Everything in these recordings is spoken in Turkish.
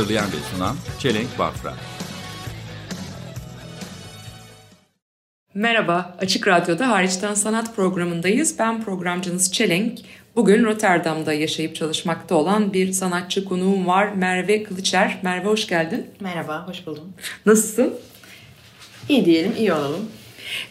Hazırlayan ve sunan Çelenk Bafra. Merhaba, Açık Radyo'da Hariçten Sanat programındayız. Ben programcınız Çelenk. Bugün Rotterdam'da yaşayıp çalışmakta olan bir sanatçı konuğum var. Merve Kılıçer. Merve hoş geldin. Merhaba, hoş buldum. Nasılsın? İyi diyelim, iyi olalım.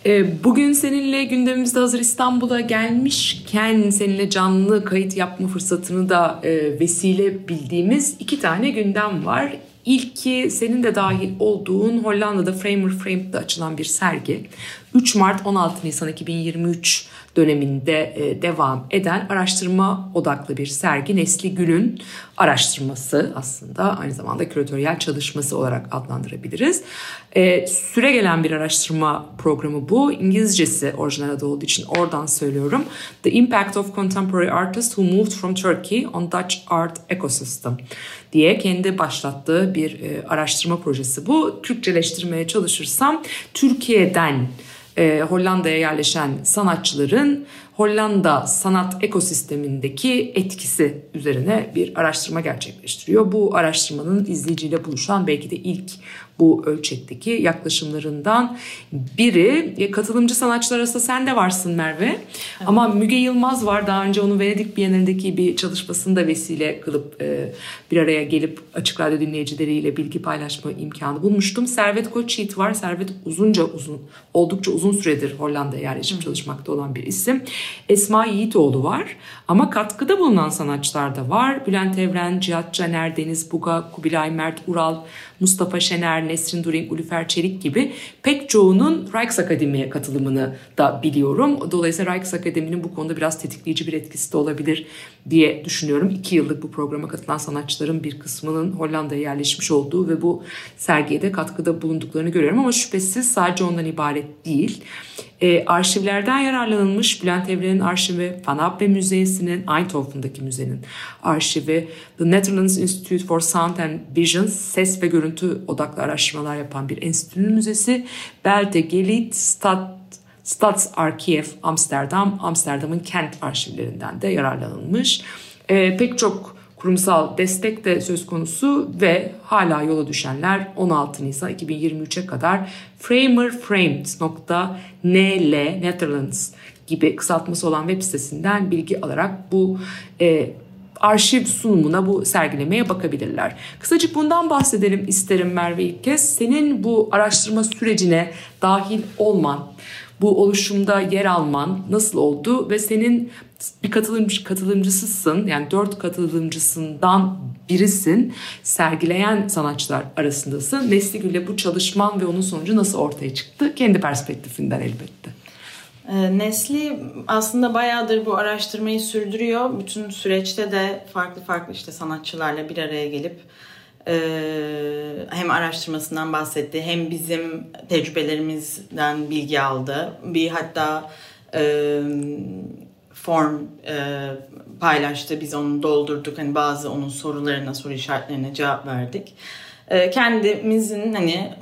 Ee, Bugün seninle gündemimizde hazır İstanbul'a gelmişken seninle canlı kayıt yapma fırsatını da e, vesile bildiğimiz iki tane gündem var. İlki senin de dahil olduğun Hollanda'da Framer Framed'de açılan bir sergi. 3 Mart 16 Nisan 2023 döneminde e, devam eden araştırma odaklı bir sergi. Nesli Gül'ün araştırması aslında aynı zamanda küratöryel çalışması olarak adlandırabiliriz. E, süre gelen bir araştırma programı bu. İngilizcesi orijinal adı olduğu için oradan söylüyorum. The Impact of Contemporary Artists Who Moved from Turkey on Dutch Art Ecosystem diye kendi başlattığı bir e, araştırma projesi bu. Türkçeleştirmeye çalışırsam Türkiye'den e, Hollanda'ya yerleşen sanatçıların Hollanda sanat ekosistemindeki etkisi üzerine bir araştırma gerçekleştiriyor. Bu araştırmanın izleyiciyle buluşan belki de ilk bu ölçekteki yaklaşımlarından biri. E, Katılımcı sanatçılar arasında sen de varsın Merve. Ama Müge Yılmaz var. Daha önce onu Venedik Bienalindeki bir çalışmasında vesile kılıp e, bir araya gelip Açık Radyo dinleyicileriyle bilgi paylaşma imkanı bulmuştum. Servet Koçyiğit var. Servet uzunca uzun, oldukça uzun süredir Hollanda'ya yerleşip çalışmakta olan bir isim. Esma Yiğitoğlu var. Ama katkıda bulunan sanatçılar da var. Bülent Evren, Cihat Caner, Deniz Buga, Kubilay Mert Ural, Mustafa Şener, Nesrin During, Ulufer Çelik gibi pek çoğunun Rijksakademi'ye katılımını da biliyorum. Dolayısıyla Rijksakademi'nin bu konuda biraz tetikleyici bir etkisi de olabilir diye düşünüyorum. İki yıllık bu programa katılan sanatçıların bir kısmının Hollanda'ya yerleşmiş olduğu ve bu sergiye de katkıda bulunduklarını görüyorum ama şüphesiz sadece ondan ibaret değil. E, arşivlerden yararlanılmış Bülent Evren'in arşivi, Van Müzesi'nin, Eindhoven'daki müzenin arşivi, The Netherlands Institute for Sound and Vision, ses ve görüntü odaklı araştırmalar yapan bir enstitünün müzesi, Belde Gelit, Stad Stadsarchiv Amsterdam, Amsterdam'ın kent arşivlerinden de yararlanılmış. E, pek çok kurumsal destek de söz konusu ve hala yola düşenler 16 Nisan 2023'e kadar framerframed.nl Netherlands gibi kısaltması olan web sitesinden bilgi alarak bu e, arşiv sunumuna bu sergilemeye bakabilirler. Kısacık bundan bahsedelim isterim Merve ilk kez. Senin bu araştırma sürecine dahil olman, bu oluşumda yer alman nasıl oldu ve senin bir katılımcı katılımcısısın yani dört katılımcısından birisin sergileyen sanatçılar arasındasın. Nesli Gül'le bu çalışman ve onun sonucu nasıl ortaya çıktı? Kendi perspektifinden elbette. Ee, Nesli aslında bayağıdır bu araştırmayı sürdürüyor. Bütün süreçte de farklı farklı işte sanatçılarla bir araya gelip e, hem araştırmasından bahsetti hem bizim tecrübelerimizden bilgi aldı. Bir hatta e, form e, paylaştı. Biz onu doldurduk. Hani bazı onun sorularına, soru işaretlerine cevap verdik. E, kendimizin hani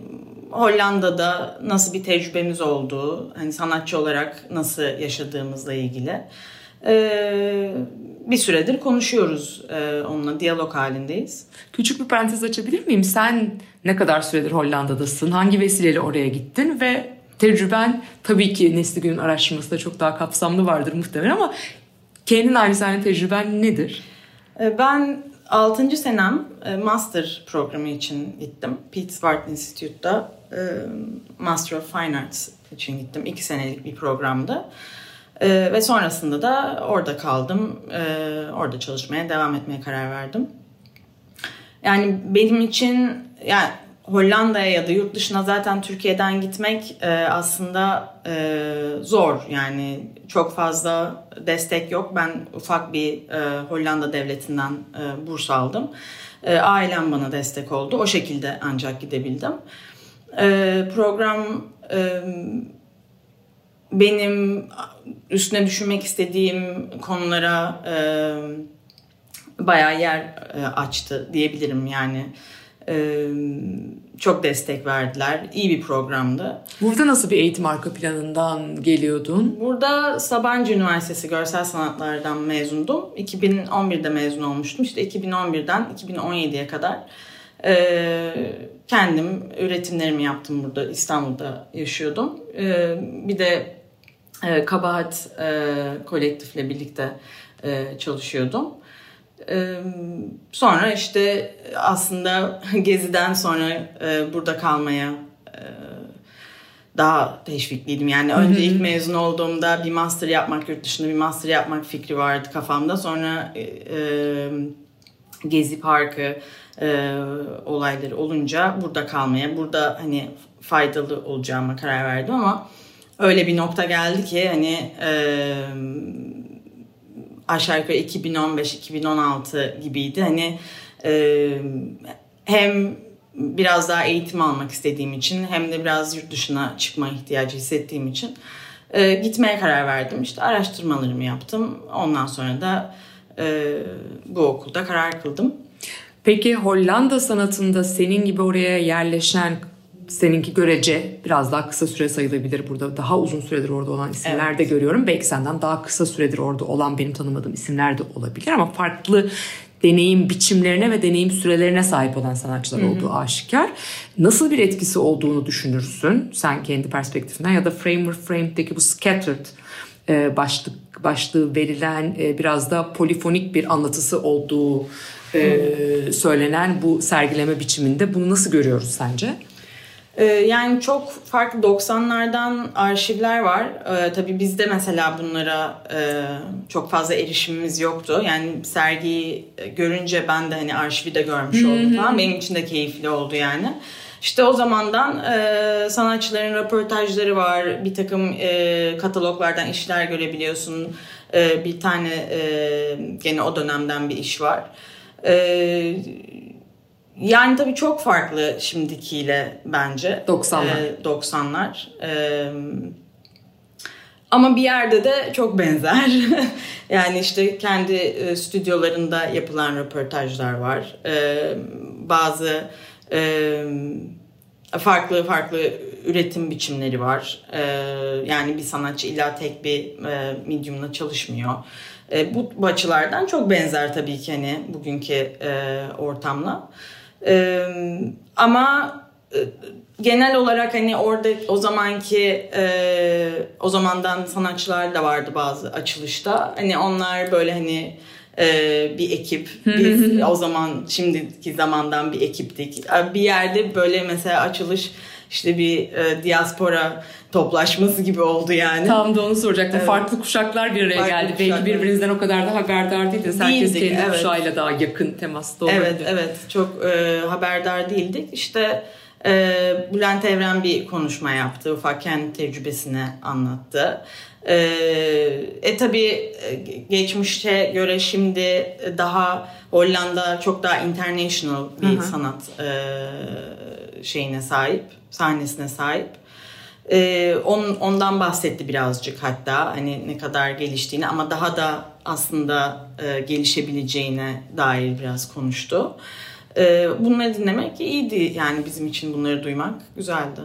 Hollanda'da nasıl bir tecrübemiz olduğu, hani sanatçı olarak nasıl yaşadığımızla ilgili e, bir süredir konuşuyoruz e, onunla, diyalog halindeyiz. Küçük bir parantez açabilir miyim? Sen ne kadar süredir Hollanda'dasın? Hangi vesileyle oraya gittin ve tecrüben tabii ki Nesli Gün'ün araştırması da çok daha kapsamlı vardır muhtemelen ama kendin aynı tecrüben nedir? E, Ben 6. senem e, master programı için gittim. Swart Institute'da e, Master of Fine Arts için gittim. 2 senelik bir programdı. Ve sonrasında da orada kaldım. Orada çalışmaya devam etmeye karar verdim. Yani benim için yani Hollanda'ya ya da yurt dışına zaten Türkiye'den gitmek e, aslında e, zor. Yani çok fazla destek yok. Ben ufak bir e, Hollanda devletinden e, burs aldım. E, ailem bana destek oldu. O şekilde ancak gidebildim. E, program e, benim üstüne düşünmek istediğim konulara e, bayağı yer e, açtı diyebilirim yani. Çok destek verdiler. İyi bir programdı. Burada nasıl bir eğitim arka planından geliyordun? Burada Sabancı Üniversitesi Görsel Sanatlardan mezundum. 2011'de mezun olmuştum. İşte 2011'den 2017'ye kadar e, kendim üretimlerimi yaptım burada. İstanbul'da yaşıyordum. E, bir de e, Kabahat e, kolektifle birlikte e, çalışıyordum. Sonra işte aslında Gezi'den sonra burada kalmaya daha teşvikliydim. Yani önce ilk mezun olduğumda bir master yapmak, yurt dışında bir master yapmak fikri vardı kafamda. Sonra Gezi Parkı e, olayları olunca burada kalmaya, burada hani faydalı olacağıma karar verdim ama öyle bir nokta geldi ki hani e, aşağı yukarı 2015-2016 gibiydi. Hani e, hem biraz daha eğitim almak istediğim için hem de biraz yurt dışına çıkma ihtiyacı hissettiğim için e, gitmeye karar verdim. İşte araştırmalarımı yaptım. Ondan sonra da e, bu okulda karar kıldım. Peki Hollanda sanatında senin gibi oraya yerleşen seninki görece biraz daha kısa süre sayılabilir burada. Daha uzun süredir orada olan isimler Evet. de görüyorum. Belki senden daha kısa süredir orada olan benim tanımadığım isimler de olabilir ama farklı deneyim biçimlerine ve deneyim sürelerine sahip olan sanatçılar olduğu aşikar. Nasıl bir etkisi olduğunu düşünürsün sen kendi perspektifinden ya da Framer Frame'deki bu scattered e, başlık başlığı verilen e, biraz da polifonik bir anlatısı olduğu e, söylenen bu sergileme biçiminde bunu nasıl görüyoruz sence? Ee, yani çok farklı 90'lardan arşivler var. Ee, tabii bizde mesela bunlara e, çok fazla erişimimiz yoktu. Yani sergiyi görünce ben de hani arşivi de görmüş oldum falan. Benim için de keyifli oldu yani. İşte o zamandan e, sanatçıların röportajları var. Bir takım e, kataloglardan işler görebiliyorsun. E, bir tane e, gene o dönemden bir iş var. E, yani tabii çok farklı şimdikiyle bence. 90'lar. Ee, 90'lar. Ee, ama bir yerde de çok benzer. yani işte kendi e, stüdyolarında yapılan röportajlar var. Ee, bazı e, farklı farklı üretim biçimleri var. Ee, yani bir sanatçı illa tek bir e, medium'la çalışmıyor. E, bu, bu açılardan çok benzer tabii ki hani bugünkü e, ortamla. E, ama e, genel olarak hani orada o zamanki e, o zamandan sanatçılar da vardı bazı açılışta. Hani onlar böyle hani e, bir ekip. Biz o zaman şimdiki zamandan bir ekiptik. E, Bir yerde böyle mesela açılış işte bir e, diaspora toplaşması gibi oldu yani. Tam da onu soracaktım. Farklı kuşaklar bir araya Farklı geldi. Belki kuşaklar. birbirinizden o kadar da haberdar değildiniz. Herkes Değildik, kendi evet. kuşağıyla daha yakın temasta olabilir. Evet evet çok e, haberdar değildik. İşte e, Bülent Evren bir konuşma yaptı. Ufak kendi tecrübesini anlattı. E, e tabi geçmişte göre şimdi daha Hollanda çok daha international bir sanat e, şeyine sahip, sahnesine sahip. Ee, on, ondan bahsetti birazcık hatta hani ne kadar geliştiğini ama daha da aslında e, gelişebileceğine dair biraz konuştu. Ee, bunları dinlemek iyiydi yani bizim için bunları duymak güzeldi.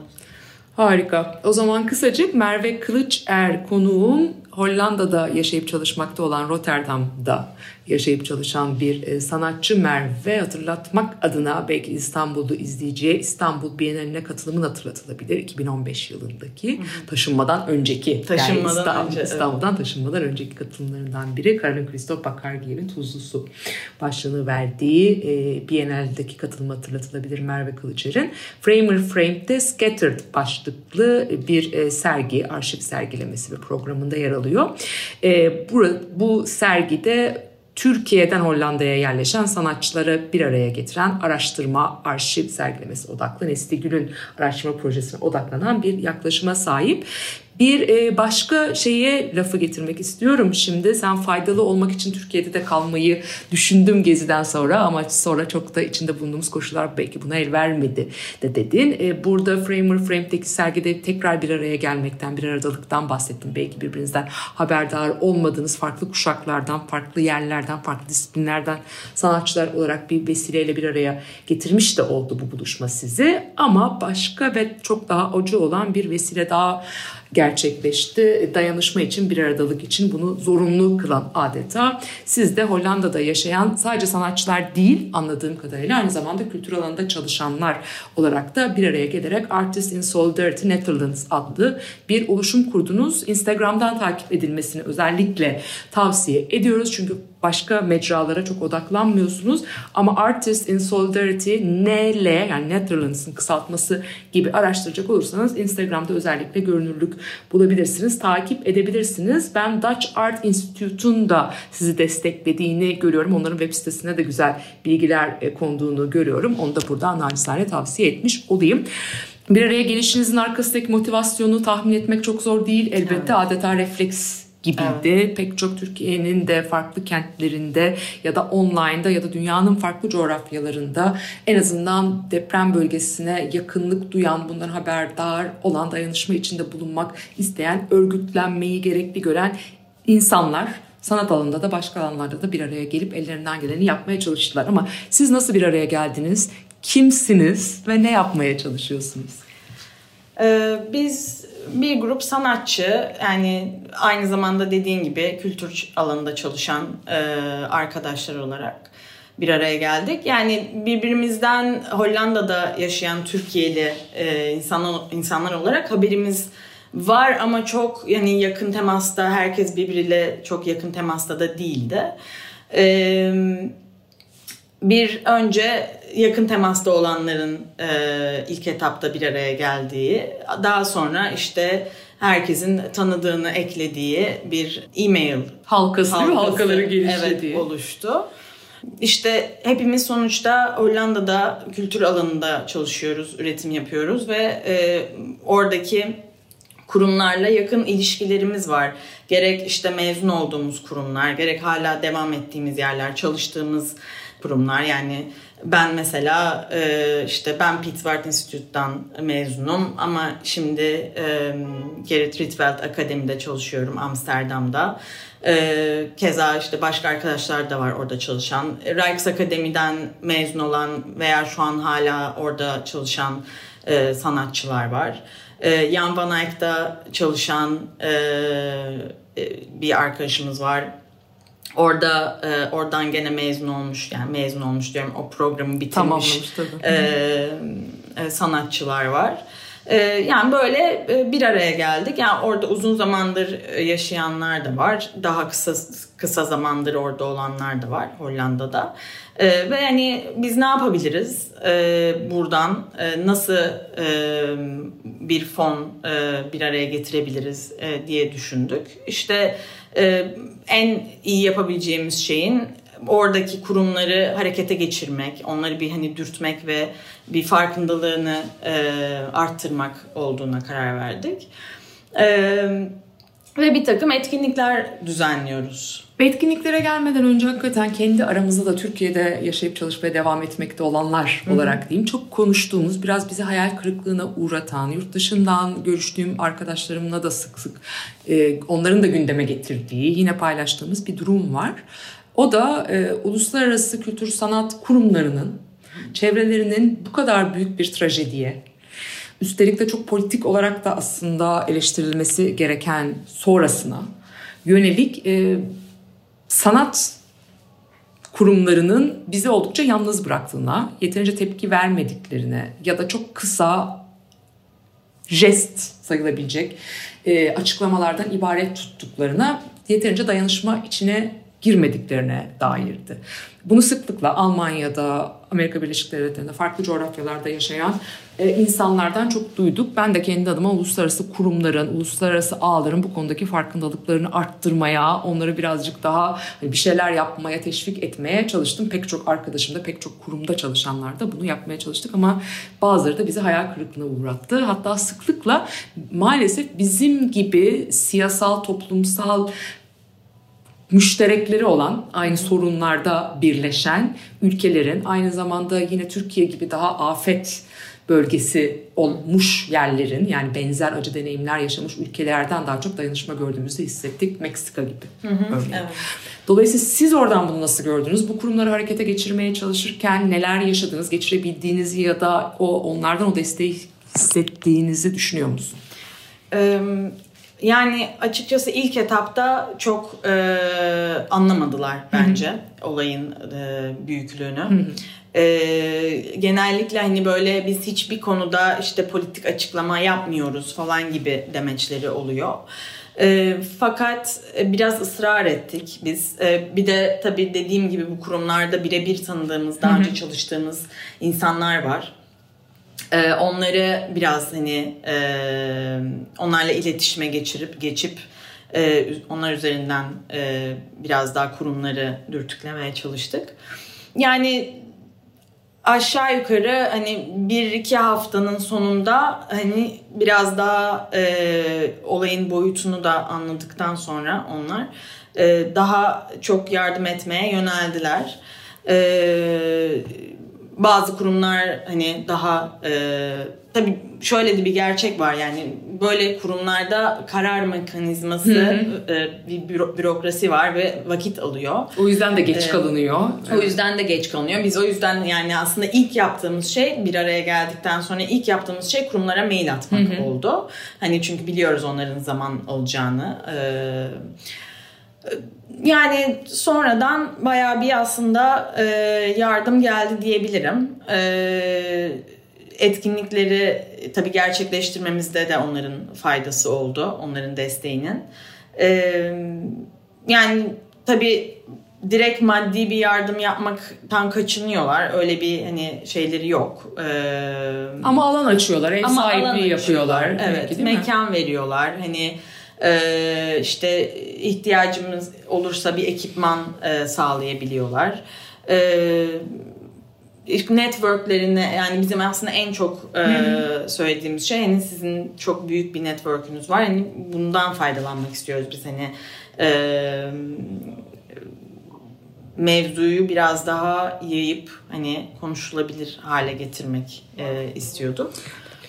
Harika. O zaman kısacık Merve Kılıçer konuğum Hollanda'da yaşayıp çalışmakta olan Rotterdam'da yaşayıp çalışan bir e, sanatçı Merve hatırlatmak adına belki İstanbul'da izleyiciye İstanbul Bienali'ne katılımın hatırlatılabilir 2015 yılındaki taşınmadan önceki Taşınmadan yani İstanbul- önce, evet. İstanbul'dan taşınmadan önceki katılımlarından biri Karolin Christoph Bakargier'in Tuzlu Su başlığını verdiği e, Bienal'deki katılımı hatırlatılabilir Merve Kılıçer'in. Framer Frame'de Scattered başlıklı bir e, sergi, arşiv sergilemesi ve programında yer alıyor. E, bu, bu sergide Türkiye'den Hollanda'ya yerleşen sanatçıları bir araya getiren araştırma, arşiv sergilemesi odaklı Nesli Gül'ün araştırma projesine odaklanan bir yaklaşıma sahip. Bir e, başka şeye lafı getirmek istiyorum şimdi. Sen faydalı olmak için Türkiye'de de kalmayı düşündüm geziden sonra ama sonra çok da içinde bulunduğumuz koşullar belki buna el vermedi de dedin. E, burada Framer Frame'deki sergide tekrar bir araya gelmekten, bir aradalıktan bahsettim. Belki birbirinizden haberdar olmadığınız farklı kuşaklardan, farklı yerlerden, farklı disiplinlerden sanatçılar olarak bir vesileyle bir araya getirmiş de oldu bu buluşma sizi. Ama başka ve çok daha acı olan bir vesile daha gerçekleşti. Dayanışma için bir aradalık için bunu zorunlu kılan adeta. Siz de Hollanda'da yaşayan sadece sanatçılar değil anladığım kadarıyla aynı zamanda kültür alanında çalışanlar olarak da bir araya gelerek Artists in Solidarity Netherlands adlı bir oluşum kurdunuz. Instagram'dan takip edilmesini özellikle tavsiye ediyoruz. Çünkü başka mecralara çok odaklanmıyorsunuz. Ama Artists in Solidarity NL yani Netherlands'ın kısaltması gibi araştıracak olursanız Instagram'da özellikle görünürlük bulabilirsiniz. Takip edebilirsiniz. Ben Dutch Art Institute'un da sizi desteklediğini görüyorum. Onların web sitesine de güzel bilgiler e, konduğunu görüyorum. Onu da buradan naçizane tavsiye etmiş olayım. Bir araya gelişinizin arkasındaki motivasyonu tahmin etmek çok zor değil. Elbette evet. adeta refleks gibiydi. Evet. Pek çok Türkiye'nin de farklı kentlerinde ya da online'da ya da dünyanın farklı coğrafyalarında en azından deprem bölgesine yakınlık duyan, bundan haberdar olan dayanışma içinde bulunmak isteyen, örgütlenmeyi gerekli gören insanlar sanat alanında da başka alanlarda da bir araya gelip ellerinden geleni yapmaya çalıştılar. Ama siz nasıl bir araya geldiniz? Kimsiniz ve ne yapmaya çalışıyorsunuz? Ee, biz bir grup sanatçı yani aynı zamanda dediğin gibi kültür alanında çalışan e, arkadaşlar olarak bir araya geldik. Yani birbirimizden Hollanda'da yaşayan Türkiye'li e, insan, insanlar olarak haberimiz var ama çok yani yakın temasta herkes birbiriyle çok yakın temasta da değildi. E, bir önce yakın temasta olanların e, ilk etapta bir araya geldiği, daha sonra işte herkesin tanıdığını eklediği bir e-mail halkası, halkası halkaları genişlediği evet, oluştu. İşte hepimiz sonuçta Hollanda'da kültür alanında çalışıyoruz, üretim yapıyoruz ve e, oradaki kurumlarla yakın ilişkilerimiz var. Gerek işte mezun olduğumuz kurumlar, gerek hala devam ettiğimiz yerler, çalıştığımız kurumlar yani ben mesela e, işte ben Pittsburgh Institute'dan mezunum ama şimdi e, Gerrit Rietveld Akademi'de çalışıyorum Amsterdam'da. E, keza işte başka arkadaşlar da var orada çalışan. Rijksakademi'den mezun olan veya şu an hala orada çalışan e, sanatçılar var. E, Jan van Eyck'ta çalışan e, bir arkadaşımız var. Orada e, oradan gene mezun olmuş yani mezun olmuş diyorum o programı bitirmiş e, e, sanatçılar var. E, yani böyle e, bir araya geldik. Yani orada uzun zamandır e, yaşayanlar da var. Daha kısa kısa zamandır orada olanlar da var Hollanda'da. E, ve yani biz ne yapabiliriz e, buradan e, nasıl e, bir fon e, bir araya getirebiliriz e, diye düşündük. İşte en iyi yapabileceğimiz şeyin oradaki kurumları harekete geçirmek, onları bir hani dürtmek ve bir farkındalığını e, arttırmak olduğuna karar verdik. E, ve bir takım etkinlikler düzenliyoruz. Etkinliklere gelmeden önce hakikaten kendi aramızda da Türkiye'de yaşayıp çalışmaya devam etmekte olanlar Hı-hı. olarak diyeyim çok konuştuğumuz biraz bizi hayal kırıklığına uğratan yurt dışından görüştüğüm arkadaşlarımla da sık sık e, onların da gündeme getirdiği yine paylaştığımız bir durum var. O da e, uluslararası kültür sanat kurumlarının çevrelerinin bu kadar büyük bir trajediye üstelik de çok politik olarak da aslında eleştirilmesi gereken sonrasına yönelik e, sanat kurumlarının bizi oldukça yalnız bıraktığına, yeterince tepki vermediklerine ya da çok kısa jest sayılabilecek e, açıklamalardan ibaret tuttuklarına yeterince dayanışma içine girmediklerine dairdi. Bunu sıklıkla Almanya'da, Amerika Birleşik Devletleri'nde, farklı coğrafyalarda yaşayan insanlardan çok duyduk. Ben de kendi adıma uluslararası kurumların, uluslararası ağların bu konudaki farkındalıklarını arttırmaya, onları birazcık daha hani bir şeyler yapmaya, teşvik etmeye çalıştım. Pek çok arkadaşım da, pek çok kurumda çalışanlar da bunu yapmaya çalıştık ama bazıları da bizi hayal kırıklığına uğrattı. Hatta sıklıkla maalesef bizim gibi siyasal, toplumsal müşterekleri olan aynı sorunlarda birleşen ülkelerin aynı zamanda yine Türkiye gibi daha afet bölgesi olmuş yerlerin yani benzer acı deneyimler yaşamış ülkelerden daha çok dayanışma gördüğümüzü hissettik. Meksika gibi örneğin. evet. Dolayısıyla siz oradan bunu nasıl gördünüz? Bu kurumları harekete geçirmeye çalışırken neler yaşadınız? Geçirebildiğinizi ya da o onlardan o desteği hissettiğinizi düşünüyor musun? Ee, yani açıkçası ilk etapta çok e, anlamadılar bence olayın e, büyüklüğünü. E, genellikle hani böyle biz hiçbir konuda işte politik açıklama yapmıyoruz falan gibi demeçleri oluyor. E, fakat e, biraz ısrar ettik biz. E, bir de tabii dediğim gibi bu kurumlarda birebir tanıdığımız, daha önce çalıştığımız insanlar var. Ee, onları biraz hani e, onlarla iletişime geçirip geçip e, onlar üzerinden e, biraz daha kurumları dürtüklemeye çalıştık. Yani aşağı yukarı hani bir iki haftanın sonunda hani biraz daha e, olayın boyutunu da anladıktan sonra onlar e, daha çok yardım etmeye yöneldiler. E, bazı kurumlar hani daha e, tabii şöyle de bir gerçek var yani böyle kurumlarda karar mekanizması e, bir büro- bürokrasi var ve vakit alıyor. O yüzden de geç Evet. kalınıyor. O yüzden de geç kalınıyor. Biz o yüzden yani aslında ilk yaptığımız şey bir araya geldikten sonra ilk yaptığımız şey kurumlara mail atmak oldu. Hani çünkü biliyoruz onların zaman alacağını. Ee, yani sonradan bayağı bir aslında e, yardım geldi diyebilirim. Ee, etkinlikleri tabii gerçekleştirmemizde de onların faydası oldu. Onların desteğinin. Ee, yani tabii direkt maddi bir yardım yapmaktan kaçınıyorlar. Öyle bir hani şeyleri yok. Ee, Ama alan açıyorlar, ev sahipliği yapıyorlar. Evet, belki, değil mi? mekan veriyorlar. Hani e, işte ihtiyacımız olursa bir ekipman e, sağlayabiliyorlar. E, networklerine yani bizim aslında en çok e, söylediğimiz şey hani sizin çok büyük bir network'ünüz var. Hani bundan faydalanmak istiyoruz biz hani e, mevzuyu biraz daha yayıp hani konuşulabilir hale getirmek e, istiyorduk.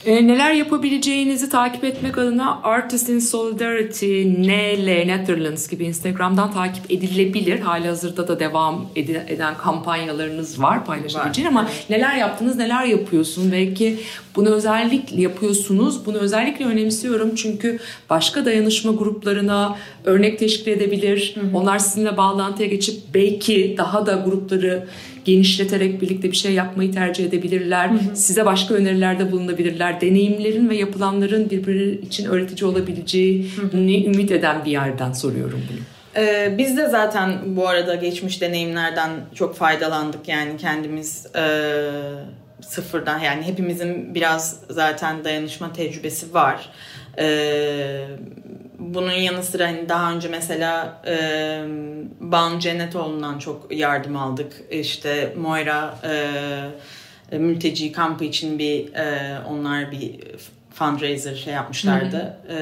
E, neler yapabileceğinizi takip etmek adına Artists in Solidarity, NL, Netherlands gibi Instagram'dan takip edilebilir. Hali hazırda da devam eden kampanyalarınız var paylaşabileceğin ama neler yaptınız, neler yapıyorsun? Belki bunu özellikle yapıyorsunuz. Bunu özellikle önemsiyorum çünkü başka dayanışma gruplarına örnek teşkil edebilir. Onlar sizinle bağlantıya geçip belki daha da grupları genişleterek birlikte bir şey yapmayı tercih edebilirler. Size başka önerilerde bulunabilirler. Deneyimlerin ve yapılanların birbiri için öğretici olabileceğini ümit eden bir yerden soruyorum bunu. Ee, biz de zaten bu arada geçmiş deneyimlerden çok faydalandık yani kendimiz e, sıfırdan yani hepimizin biraz zaten dayanışma tecrübesi var. Ee, bunun yanı sıra hani daha önce mesela e, Banu Cennetoğlu'ndan çok yardım aldık. İşte Moira e, mülteci kampı için bir e, onlar bir fundraiser şey yapmışlardı. E,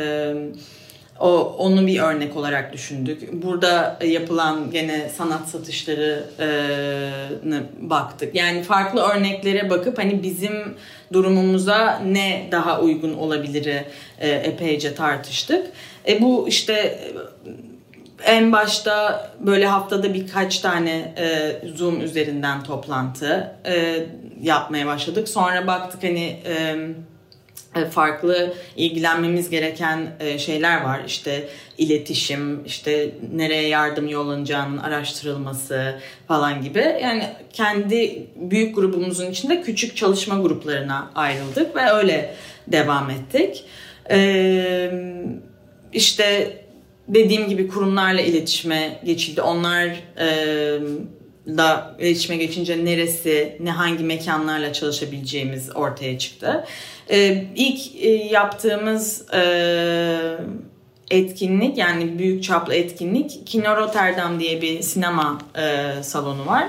o onu bir örnek olarak düşündük. Burada yapılan gene sanat satışlarına baktık. Yani farklı örneklere bakıp hani bizim durumumuza ne daha uygun olabilir epeyce tartıştık. E bu işte en başta böyle haftada birkaç tane e, Zoom üzerinden toplantı e, yapmaya başladık. Sonra baktık hani e, e, farklı ilgilenmemiz gereken e, şeyler var. İşte iletişim, işte nereye yardım yollanacağının araştırılması falan gibi. Yani kendi büyük grubumuzun içinde küçük çalışma gruplarına ayrıldık ve öyle devam ettik. E, işte dediğim gibi kurumlarla iletişime geçildi. Onlar e, da iletişime geçince neresi, ne hangi mekanlarla çalışabileceğimiz ortaya çıktı. E, ilk e, yaptığımız e, etkinlik yani büyük çaplı etkinlik Kino Rotterdam diye bir sinema e, salonu var.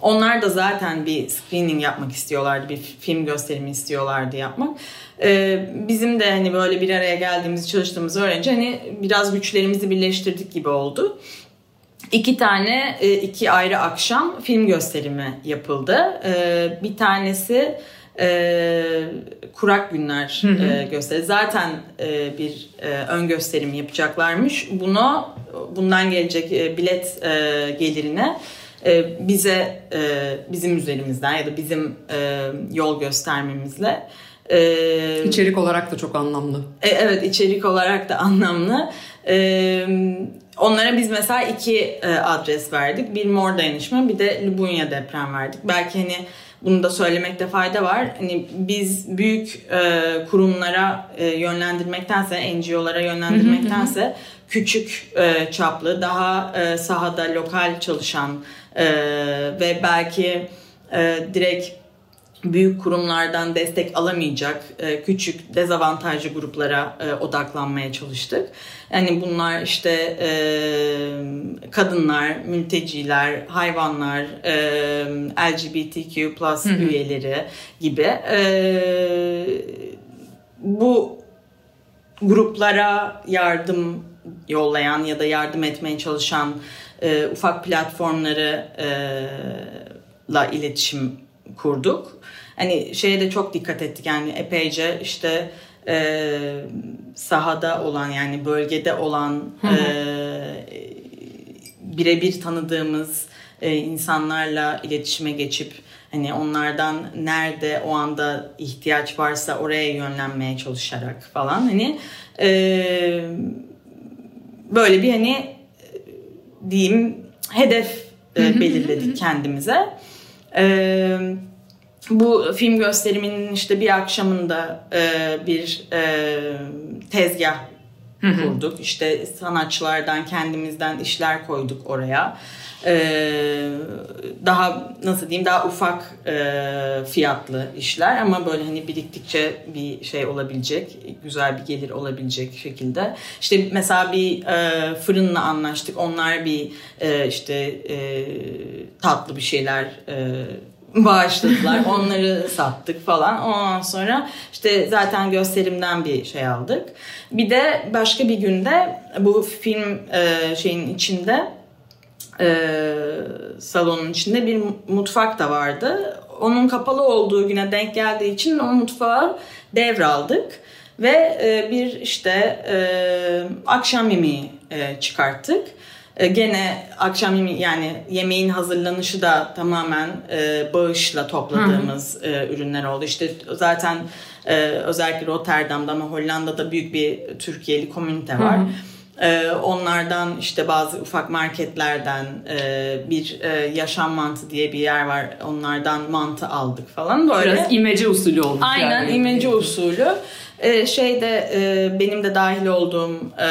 Onlar da zaten bir screening yapmak istiyorlardı, bir film gösterimi istiyorlardı yapmak. Ee, bizim de hani böyle bir araya geldiğimiz, çalıştığımızı öğrenince hani biraz güçlerimizi birleştirdik gibi oldu. İki tane, e, iki ayrı akşam film gösterimi yapıldı. Ee, bir tanesi e, Kurak Günler e, gösteri. Zaten e, bir e, ön gösterim yapacaklarmış. Bunu bundan gelecek e, bilet e, gelirine e, bize e, bizim üzerimizden ya da bizim e, yol göstermemizle e, İçerik olarak da çok anlamlı. e, Evet içerik olarak da anlamlı. E, onlara biz mesela iki e, adres verdik. Bir Mor Dayanışma bir de Lubunya Deprem verdik. Belki hani bunu da söylemekte fayda var. Hani biz büyük e, kurumlara e, yönlendirmektense, NGO'lara yönlendirmektense küçük e, çaplı, daha e, sahada lokal çalışan e, ve belki e, direkt büyük kurumlardan destek alamayacak e, küçük dezavantajlı gruplara e, odaklanmaya çalıştık. Yani bunlar işte e, kadınlar, mülteciler, hayvanlar, LGBTQ plus üyeleri gibi. Bu gruplara yardım yollayan ya da yardım etmeye çalışan ufak platformları la iletişim kurduk. Hani şeye de çok dikkat ettik yani epeyce işte e, sahada olan yani bölgede olan e, birebir tanıdığımız e, insanlarla iletişime geçip hani onlardan nerede o anda ihtiyaç varsa oraya yönlenmeye çalışarak falan hani e, böyle bir hani diyeyim hedef e, belirledik kendimize. E, bu film gösteriminin işte bir akşamında e, bir e, tezgah kurduk. İşte sanatçılardan kendimizden işler koyduk oraya. Ee, daha nasıl diyeyim daha ufak e, fiyatlı işler ama böyle hani biriktikçe bir şey olabilecek güzel bir gelir olabilecek şekilde işte mesela bir e, fırınla anlaştık onlar bir e, işte e, tatlı bir şeyler e, bağışladılar. Onları sattık falan. Ondan sonra işte zaten gösterimden bir şey aldık. Bir de başka bir günde bu film e, şeyin içinde e, salonun içinde bir mutfak da vardı. Onun kapalı olduğu güne denk geldiği için o mutfağı devraldık ve e, bir işte e, akşam yemeği çıkarttık. E, gene akşam yemeği yani yemeğin hazırlanışı da tamamen e, bağışla topladığımız e, ürünler oldu. İşte zaten e, özellikle Rotterdam'da ama Hollanda'da büyük bir Türkiye'li komünite var. E, onlardan işte bazı ufak marketlerden e, bir e, yaşam mantı diye bir yer var. Onlardan mantı aldık falan böyle. Biraz imece usulü olmuş Aynen yani. imece usulü. Ee, şeyde e, benim de dahil olduğum e,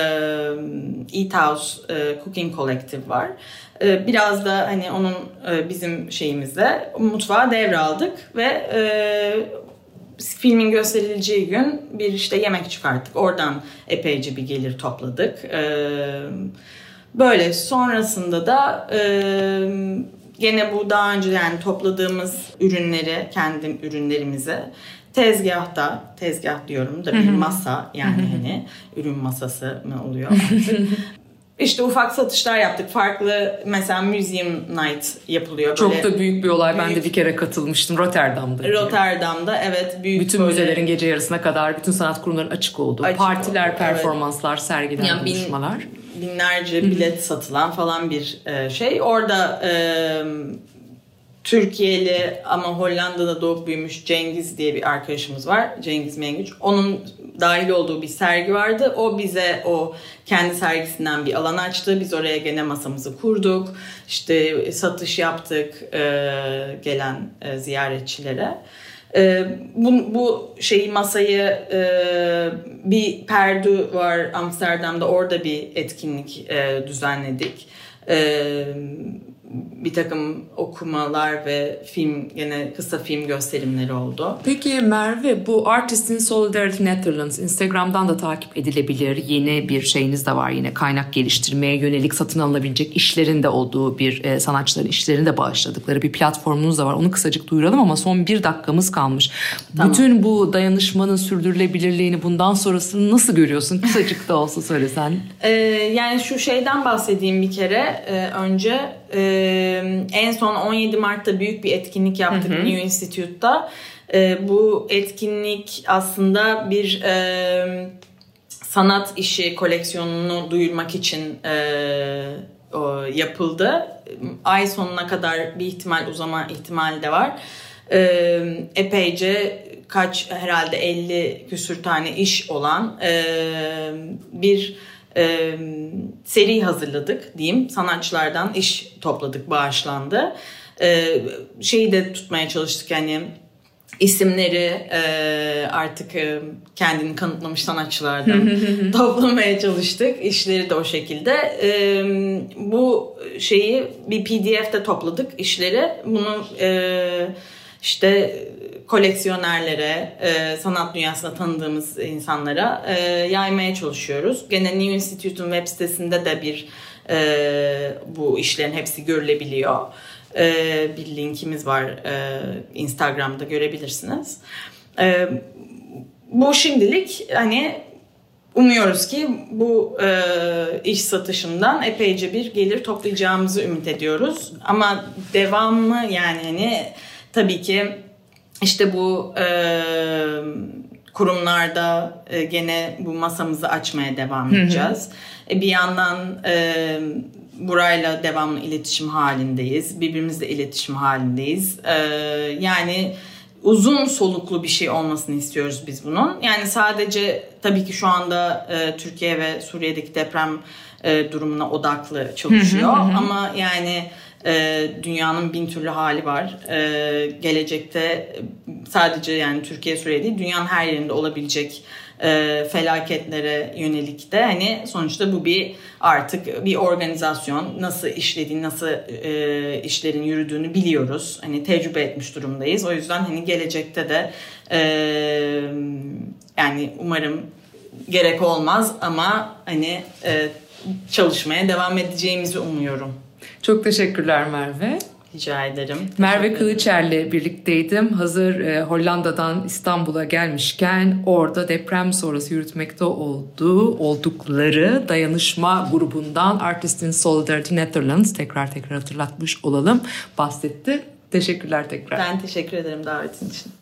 Eat House e, Cooking Collective var. E, biraz da hani onun e, bizim şeyimizde mutfağa devraldık ve e, filmin gösterileceği gün bir işte yemek çıkarttık. Oradan epeyce bir gelir topladık. E, böyle sonrasında da e, gene bu daha önce yani topladığımız ürünleri kendi ürünlerimize tezgahta tezgah diyorum da bir masa yani hani ürün masası mı oluyor artık. İşte ufak satışlar yaptık. Farklı mesela Museum Night yapılıyor. Çok Böyle da büyük bir olay. Ben de büyük- bir kere katılmıştım Rotterdam'da. Rotterdam'da evet büyük bütün böyle- müzelerin gece yarısına kadar bütün sanat kurumlarının açık olduğu, Açık partiler, evet. performanslar, sergiler, Yani bin- buluşmalar. binlerce bilet satılan falan bir e, şey. Orada e, Türkiye'li ama Hollanda'da doğup büyümüş Cengiz diye bir arkadaşımız var. Cengiz Mengüç. Onun dahil olduğu bir sergi vardı. O bize o kendi sergisinden bir alan açtı. Biz oraya gene masamızı kurduk. İşte satış yaptık e, gelen e, ziyaretçilere. E, bu, bu şeyi masayı e, bir Perdu var Amsterdam'da orada bir etkinlik e, düzenledik. E, bir takım okumalar ve film gene kısa film gösterimleri oldu. Peki Merve bu Artist in Solidarity Netherlands Instagram'dan da takip edilebilir. Yeni bir şeyiniz de var yine kaynak geliştirmeye yönelik satın alınabilecek işlerin de olduğu bir e, sanatçıların işlerini de bağışladıkları bir platformunuz da var. Onu kısacık duyuralım ama son bir dakikamız kalmış. Tamam. Bütün bu dayanışmanın sürdürülebilirliğini bundan sonrasını nasıl görüyorsun? Kısacık da olsa söylesen. Ee, yani şu şeyden bahsedeyim bir kere e, önce. E, en son 17 Mart'ta büyük bir etkinlik yaptık New Institute'da. E, bu etkinlik aslında bir e, sanat işi koleksiyonunu duyurmak için e, o, yapıldı. Ay sonuna kadar bir ihtimal uzama ihtimali de var. E, epeyce kaç herhalde 50 küsür tane iş olan e, bir e, seri hazırladık diyeyim. Sanatçılardan iş topladık, bağışlandı. E, şeyi de tutmaya çalıştık yani isimleri e, artık e, kendini kanıtlamış sanatçılardan toplamaya çalıştık. İşleri de o şekilde. E, bu şeyi bir pdf'de topladık işleri. Bunu e, işte koleksiyonerlere, e, sanat dünyasında tanıdığımız insanlara e, yaymaya çalışıyoruz. Gene New Institute'un web sitesinde de bir e, bu işlerin hepsi görülebiliyor. E, bir linkimiz var e, Instagram'da görebilirsiniz. E, bu şimdilik hani umuyoruz ki bu e, iş satışından epeyce bir gelir toplayacağımızı ümit ediyoruz. Ama devamı yani hani tabii ki işte bu e, kurumlarda e, gene bu masamızı açmaya devam edeceğiz. E, bir yandan e, burayla devamlı iletişim halindeyiz. Birbirimizle iletişim halindeyiz. E, yani uzun soluklu bir şey olmasını istiyoruz biz bunun. Yani sadece tabii ki şu anda e, Türkiye ve Suriye'deki deprem e, durumuna odaklı çalışıyor. Ama yani e, dünyanın bin türlü hali var. E, gelecekte sadece yani Türkiye Suriye değil dünyanın her yerinde olabilecek e, felaketlere yönelik de hani sonuçta bu bir artık bir organizasyon nasıl işlediğini nasıl e, işlerin yürüdüğünü biliyoruz hani tecrübe etmiş durumdayız o yüzden hani gelecekte de e, yani umarım gerek olmaz ama hani e, çalışmaya devam edeceğimizi umuyorum. Çok teşekkürler Merve. Rica ederim. Merve Teşekkür ederim. Kılıçer'le birlikteydim. Hazır e, Hollanda'dan İstanbul'a gelmişken orada deprem sonrası yürütmekte olduğu oldukları dayanışma grubundan Artist in Solidarity Netherlands tekrar tekrar hatırlatmış olalım bahsetti. Teşekkürler tekrar. Ben teşekkür ederim davetin için.